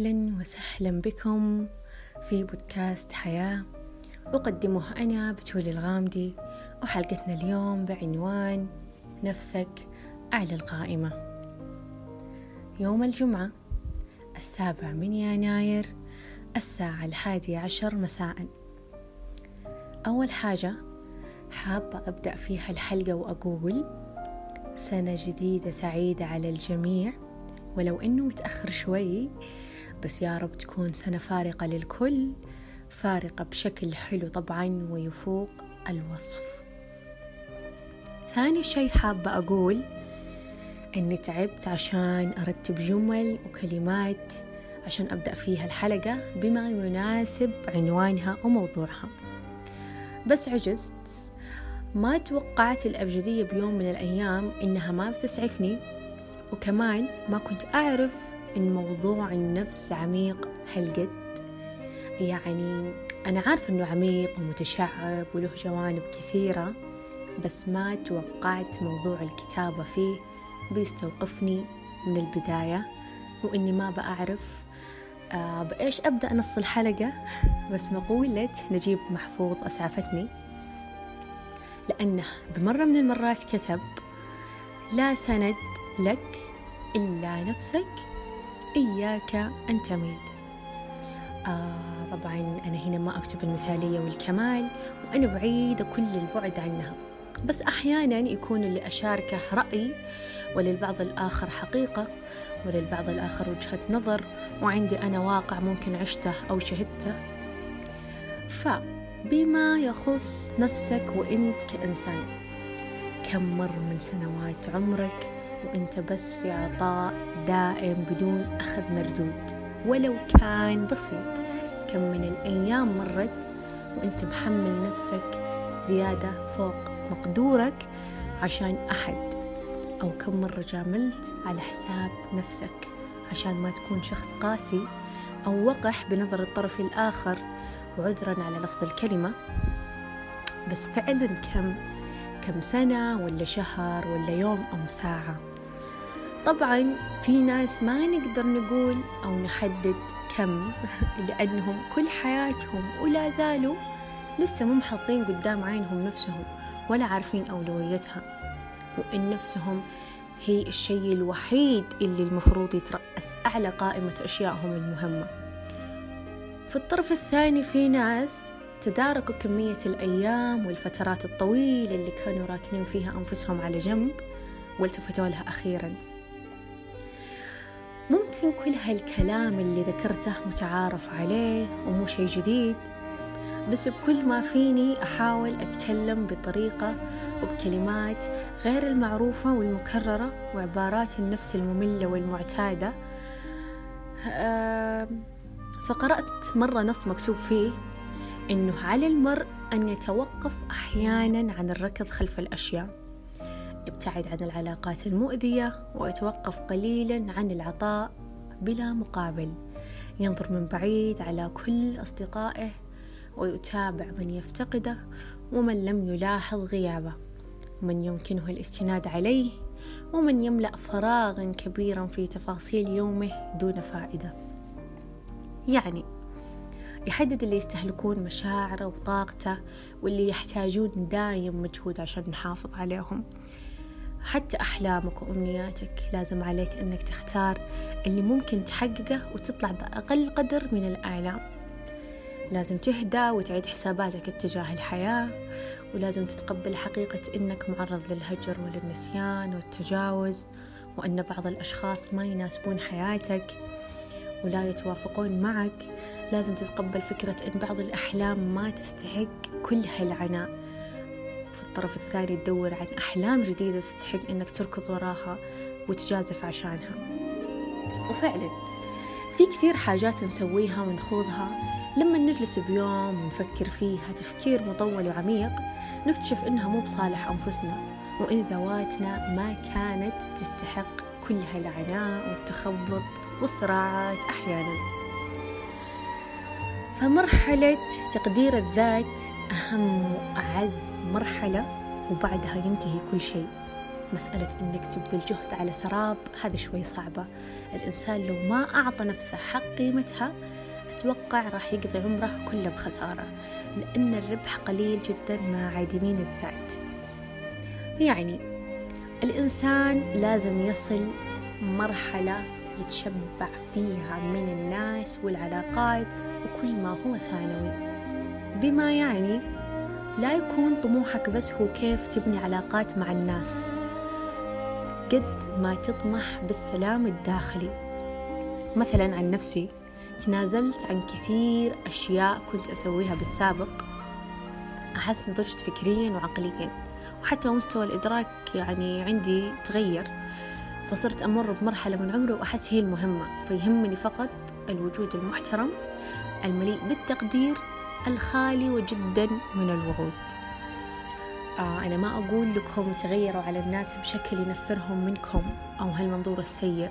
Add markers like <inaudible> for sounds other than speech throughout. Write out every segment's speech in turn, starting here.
أهلا وسهلا بكم في بودكاست حياة. أقدمه أنا بتولي الغامدي وحلقتنا اليوم بعنوان نفسك أعلى القائمة. يوم الجمعة السابع من يناير الساعة الحادية عشر مساء. أول حاجة حابة أبدأ فيها الحلقة وأقول سنة جديدة سعيدة على الجميع ولو إنه متأخر شوي بس يا رب تكون سنة فارقة للكل فارقة بشكل حلو طبعا ويفوق الوصف. ثاني شي حابة أقول إني تعبت عشان أرتب جمل وكلمات عشان أبدأ فيها الحلقة بما يناسب عنوانها وموضوعها. بس عجزت. ما توقعت الأبجدية بيوم من الأيام إنها ما بتسعفني وكمان ما كنت أعرف إن موضوع النفس عميق هالقد يعني أنا عارفة إنه عميق ومتشعب وله جوانب كثيرة بس ما توقعت موضوع الكتابة فيه بيستوقفني من البداية وإني ما بأعرف آه بإيش أبدأ نص الحلقة؟ <laughs> بس مقولة نجيب محفوظ أسعفتني. لأنه بمرة من المرات كتب لا سند لك إلا نفسك إياك أن تميل. آه طبعا أنا هنا ما أكتب المثالية والكمال وأنا بعيدة كل البعد عنها. بس أحيانا يكون اللي أشاركه رأي وللبعض الآخر حقيقة وللبعض الآخر وجهة نظر وعندي أنا واقع ممكن عشته أو شهدته. فبما يخص نفسك وإنت كإنسان كم مر من سنوات عمرك وإنت بس في عطاء دائم بدون أخذ مردود. ولو كان بسيط كم من الأيام مرت وإنت محمل نفسك زيادة فوق مقدورك عشان أحد. أو كم مرة جاملت على حساب نفسك عشان ما تكون شخص قاسي أو وقح بنظر الطرف الآخر وعذرا على لفظ الكلمة. بس فعلا كم كم سنة ولا شهر ولا يوم أو ساعة. طبعا في ناس ما نقدر نقول أو نحدد كم <laughs> لأنهم كل حياتهم ولا زالوا لسه مو محطين قدام عينهم نفسهم ولا عارفين أولويتها. وإن نفسهم هي الشيء الوحيد اللي المفروض يترأس أعلى قائمة أشيائهم المهمة. في الطرف الثاني في ناس تداركوا كمية الأيام والفترات الطويلة اللي كانوا راكنين فيها أنفسهم على جنب والتفتوا لها أخيرا. ممكن كل هالكلام اللي ذكرته متعارف عليه ومو شيء جديد بس بكل ما فيني أحاول أتكلم بطريقة وبكلمات غير المعروفة والمكررة وعبارات النفس المملة والمعتادة. فقرأت مرة نص مكتوب فيه إنه على المرء أن يتوقف أحيانا عن الركض خلف الأشياء يبتعد عن العلاقات المؤذية ويتوقف قليلا عن العطاء بلا مقابل. ينظر من بعيد على كل أصدقائه ويتابع من يفتقده ومن لم يلاحظ غيابه. من يمكنه الاستناد عليه ومن يملأ فراغا كبيرا في تفاصيل يومه دون فائدة. يعني يحدد اللي يستهلكون مشاعره وطاقته واللي يحتاجون دايم مجهود عشان نحافظ عليهم. حتى أحلامك وأمنياتك لازم عليك أنك تختار اللي ممكن تحققه وتطلع بأقل قدر من الآلام لازم تهدى وتعيد حساباتك اتجاه الحياة ولازم تتقبل حقيقة أنك معرض للهجر وللنسيان والتجاوز وأن بعض الأشخاص ما يناسبون حياتك. ولا يتوافقون معك لازم تتقبل فكرة أن بعض الأحلام ما تستحق كل هالعناء. في الطرف الثاني تدور عن أحلام جديدة تستحق أنك تركض وراها وتجازف عشانها. وفعلا في كثير حاجات نسويها ونخوضها. لما نجلس بيوم ونفكر فيها تفكير مطول وعميق نكتشف إنها مو بصالح أنفسنا. وإن ذواتنا ما كانت تستحق كل هالعناء والتخبط والصراعات أحيانا. فمرحلة تقدير الذات أهم وأعز مرحلة وبعدها ينتهي كل شيء. مسألة إنك تبذل جهد على سراب هذا شوي صعبة. الإنسان لو ما أعطى نفسه حق قيمتها أتوقع راح يقضي عمره كله بخسارة لأن الربح قليل جدا مع عادمين الذات. يعني الإنسان لازم يصل مرحلة يتشبع فيها من الناس والعلاقات وكل ما هو ثانوي. بما يعني لا يكون طموحك بس هو كيف تبني علاقات مع الناس. قد ما تطمح بالسلام الداخلي. مثلا عن نفسي تنازلت عن كثير أشياء كنت أسويها بالسابق. أحس نضجت فكريا وعقليا وحتى مستوى الإدراك يعني عندي تغير. فصرت أمر بمرحلة من عمري وأحس هي المهمة فيهمني فقط الوجود المحترم المليء بالتقدير الخالي وجدا من الوعود. آه أنا ما أقول لكم تغيروا على الناس بشكل ينفرهم منكم أو هالمنظور السيء.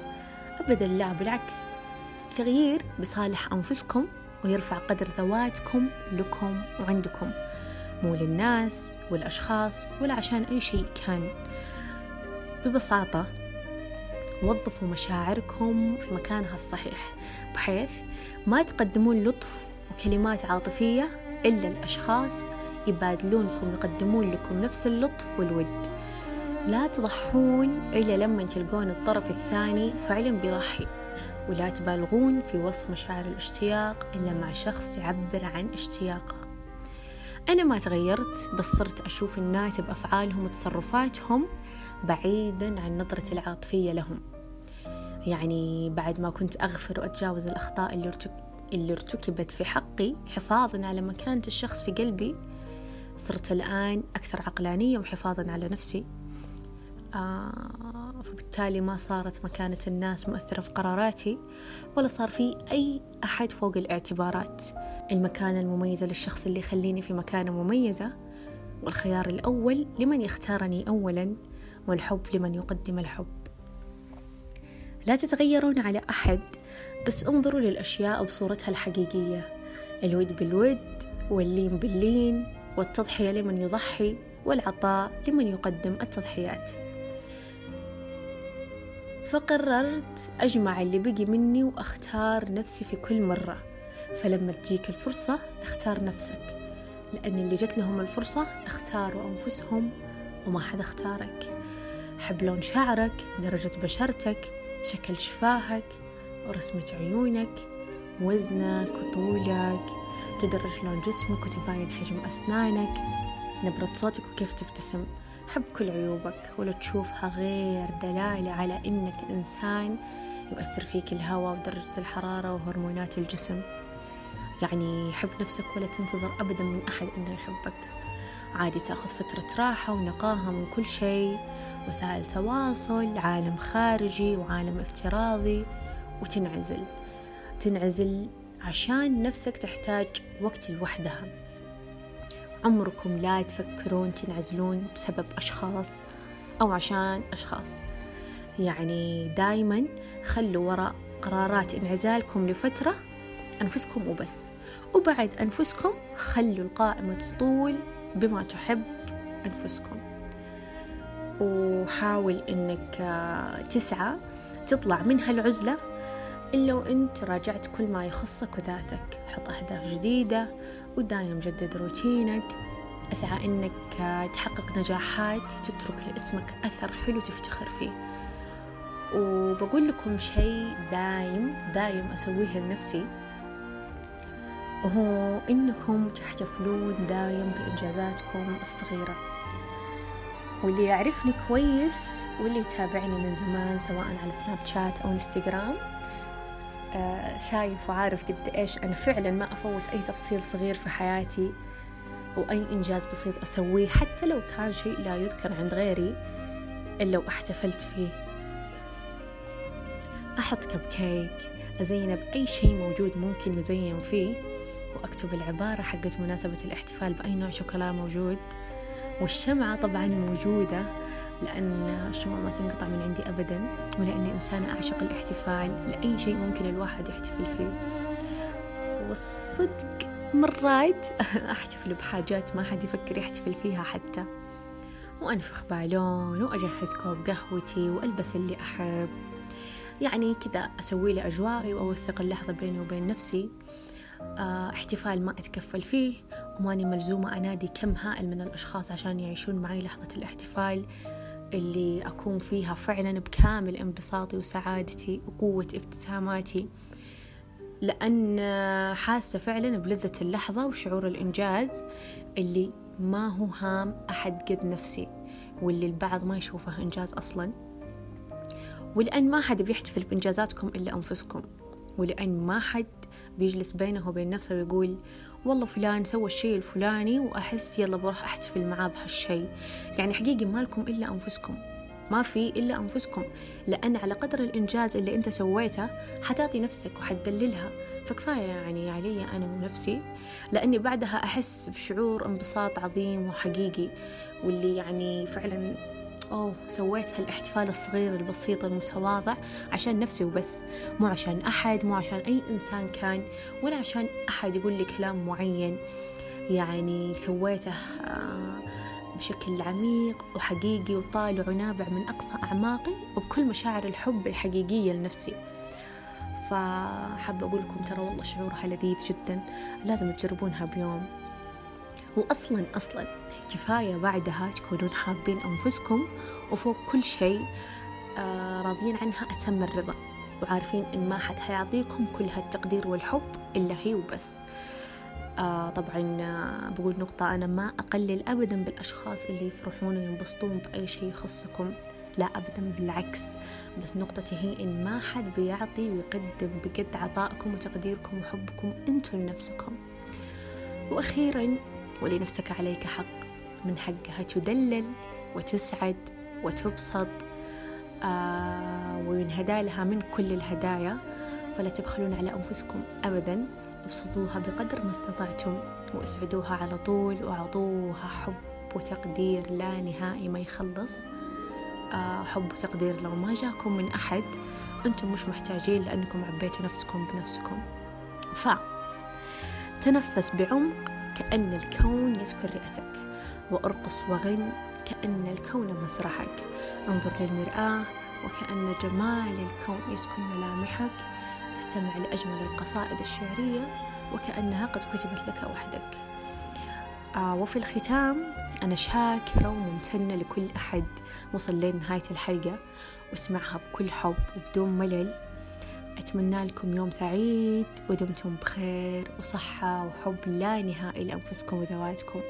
أبدا لا بالعكس. التغيير بصالح أنفسكم ويرفع قدر ذواتكم لكم وعندكم مو للناس والأشخاص ولا عشان أي شيء كان. ببساطة وظفوا مشاعركم في مكانها الصحيح بحيث ما تقدمون لطف وكلمات عاطفية إلا الأشخاص يبادلونكم يقدمون لكم نفس اللطف والود. لا تضحون إلا لما تلقون الطرف الثاني فعلا بيضحي. ولا تبالغون في وصف مشاعر الاشتياق إلا مع شخص يعبر عن اشتياقه. أنا ما تغيرت بس صرت أشوف الناس بأفعالهم وتصرفاتهم بعيدا عن نظرة العاطفية لهم. يعني بعد ما كنت أغفر وأتجاوز الأخطاء اللي, ارتك... اللي ارتكبت في حقي حفاظا على مكانة الشخص في قلبي صرت الآن أكثر عقلانية وحفاظا على نفسي. آه فبالتالي ما صارت مكانة الناس مؤثرة في قراراتي ولا صار في أي أحد فوق الاعتبارات. المكانة المميزة للشخص اللي يخليني في مكانة مميزة والخيار الأول لمن يختارني أولا والحب لمن يقدم الحب. لا تتغيرون على أحد بس انظروا للأشياء بصورتها الحقيقية. الود بالود واللين باللين والتضحية لمن يضحي والعطاء لمن يقدم التضحيات. فقررت أجمع اللي بقي مني وأختار نفسي في كل مرة. فلما تجيك الفرصة اختار نفسك. لأن اللي جت لهم الفرصة اختاروا أنفسهم وما حد اختارك. حب لون شعرك درجة بشرتك شكل شفاهك ورسمة عيونك وزنك وطولك تدرج لون جسمك وتباين حجم أسنانك نبرة صوتك وكيف تبتسم. حب كل عيوبك ولا تشوفها غير دلالة على إنك إنسان يؤثر فيك الهواء ودرجة الحرارة وهرمونات الجسم. يعني حب نفسك ولا تنتظر أبدا من أحد إنه يحبك. عادي تأخذ فترة راحة ونقاهة من كل شيء. وسائل تواصل عالم خارجي وعالم افتراضي وتنعزل. تنعزل عشان نفسك تحتاج وقت لوحدها. عمركم لا تفكرون تنعزلون بسبب أشخاص أو عشان أشخاص. يعني دايما خلوا وراء قرارات انعزالكم لفترة أنفسكم وبس. وبعد أنفسكم خلوا القائمة تطول بما تحب أنفسكم. وحاول أنك تسعى تطلع من هالعزلة. إلا وأنت راجعت كل ما يخصك وذاتك حط أهداف جديدة ودايم جدد روتينك. أسعى أنك تحقق نجاحات تترك لاسمك أثر حلو تفتخر فيه. وبقول لكم شيء دايم دايم أسويه لنفسي وهو إنكم تحتفلون دايم بإنجازاتكم الصغيرة. واللي يعرفني كويس واللي يتابعني من زمان سواء على سناب شات أو إنستغرام آه شايف وعارف قد إيش أنا فعلا ما أفوت أي تفصيل صغير في حياتي وأي إنجاز بسيط أسويه حتى لو كان شيء لا يذكر عند غيري إلا واحتفلت فيه. أحط كب كيك أزينه بأي شيء موجود ممكن يزين فيه وأكتب العبارة حقت مناسبة الاحتفال بأي نوع شوكولا موجود. والشمعة طبعا موجودة لأن الشمعة ما تنقطع من عندي أبدا ولأني إنسانة أعشق الاحتفال لأي شيء ممكن الواحد يحتفل فيه. والصدق مرات <laughs> أحتفل بحاجات ما حد يفكر يحتفل فيها حتى. وأنفخ بالون وأجهز كوب قهوتي وألبس اللي أحب. يعني كذا أسوي لي أجوائي وأوثق اللحظة بيني وبين نفسي. آه، احتفال ما أتكفل فيه. وماني ملزومة أنادي كم هائل من الأشخاص عشان يعيشون معي لحظة الاحتفال اللي أكون فيها فعلا بكامل انبساطي وسعادتي وقوة ابتساماتي. لأن حاسة فعلا بلذة اللحظة وشعور الإنجاز اللي ما هو هام أحد قد نفسي واللي البعض ما يشوفه إنجاز أصلا. ولأن ما حد بيحتفل بإنجازاتكم إلا أنفسكم. ولأن ما حد بيجلس بينه وبين نفسه ويقول والله فلان سوى الشيء الفلاني وأحس يلا بروح أحتفل معاه بهالشيء. يعني حقيقي ما لكم إلا أنفسكم. ما في إلا أنفسكم. لأن على قدر الإنجاز اللي أنت سويته حتعطي نفسك وحتدللها. فكفاية يعني علي أنا ونفسي. لأني بعدها أحس بشعور انبساط عظيم وحقيقي. واللي يعني فعلا أوه سويت هالاحتفال الصغير البسيط المتواضع عشان نفسي وبس. مو عشان أحد مو عشان أي إنسان كان ولا عشان أحد يقول لي كلام معين. يعني سويته آه بشكل عميق وحقيقي وطالع ونابع من أقصى أعماقي وبكل مشاعر الحب الحقيقية لنفسي. فحابة أقول لكم ترى والله شعورها لذيذ جدا. لازم تجربونها بيوم. وأصلا أصلا. كفاية بعدها تكونون حابين أنفسكم وفوق كل شيء آه راضيين عنها أتم الرضا. وعارفين إن ما حد حيعطيكم كل هالتقدير والحب إلا هي وبس. آه طبعا آه بقول نقطة أنا ما أقلل أبدا بالأشخاص اللي يفرحون وينبسطون بأي شيء يخصكم. لا أبدا بالعكس. بس نقطتي هي إن ما حد بيعطي ويقدم بقد عطائكم وتقديركم وحبكم أنتم لنفسكم. وأخيرا ولنفسك عليك حق. من حقها تدلل وتسعد وتبسط آه وينهدى لها من كل الهدايا. فلا تبخلون على أنفسكم أبدا. ابسطوها بقدر ما استطعتم واسعدوها على طول وأعطوها حب وتقدير لا نهائي ما يخلص. آه حب وتقدير لو ما جاكم من أحد أنتم مش محتاجين لأنكم عبيتوا نفسكم بنفسكم. ف تنفس بعمق كأن الكون يسكن رئتك. وأرقص وغن كأن الكون مسرحك. انظر للمرآة وكأن جمال الكون يسكن ملامحك. استمع لأجمل القصائد الشعرية وكأنها قد كتبت لك وحدك. آه وفي الختام أنا شاكرة وممتنة لكل أحد. وصل لنهاية الحلقة. واسمعها بكل حب وبدون ملل. أتمنى لكم يوم سعيد ودمتم بخير وصحة وحب لا نهائي لأنفسكم وذواتكم.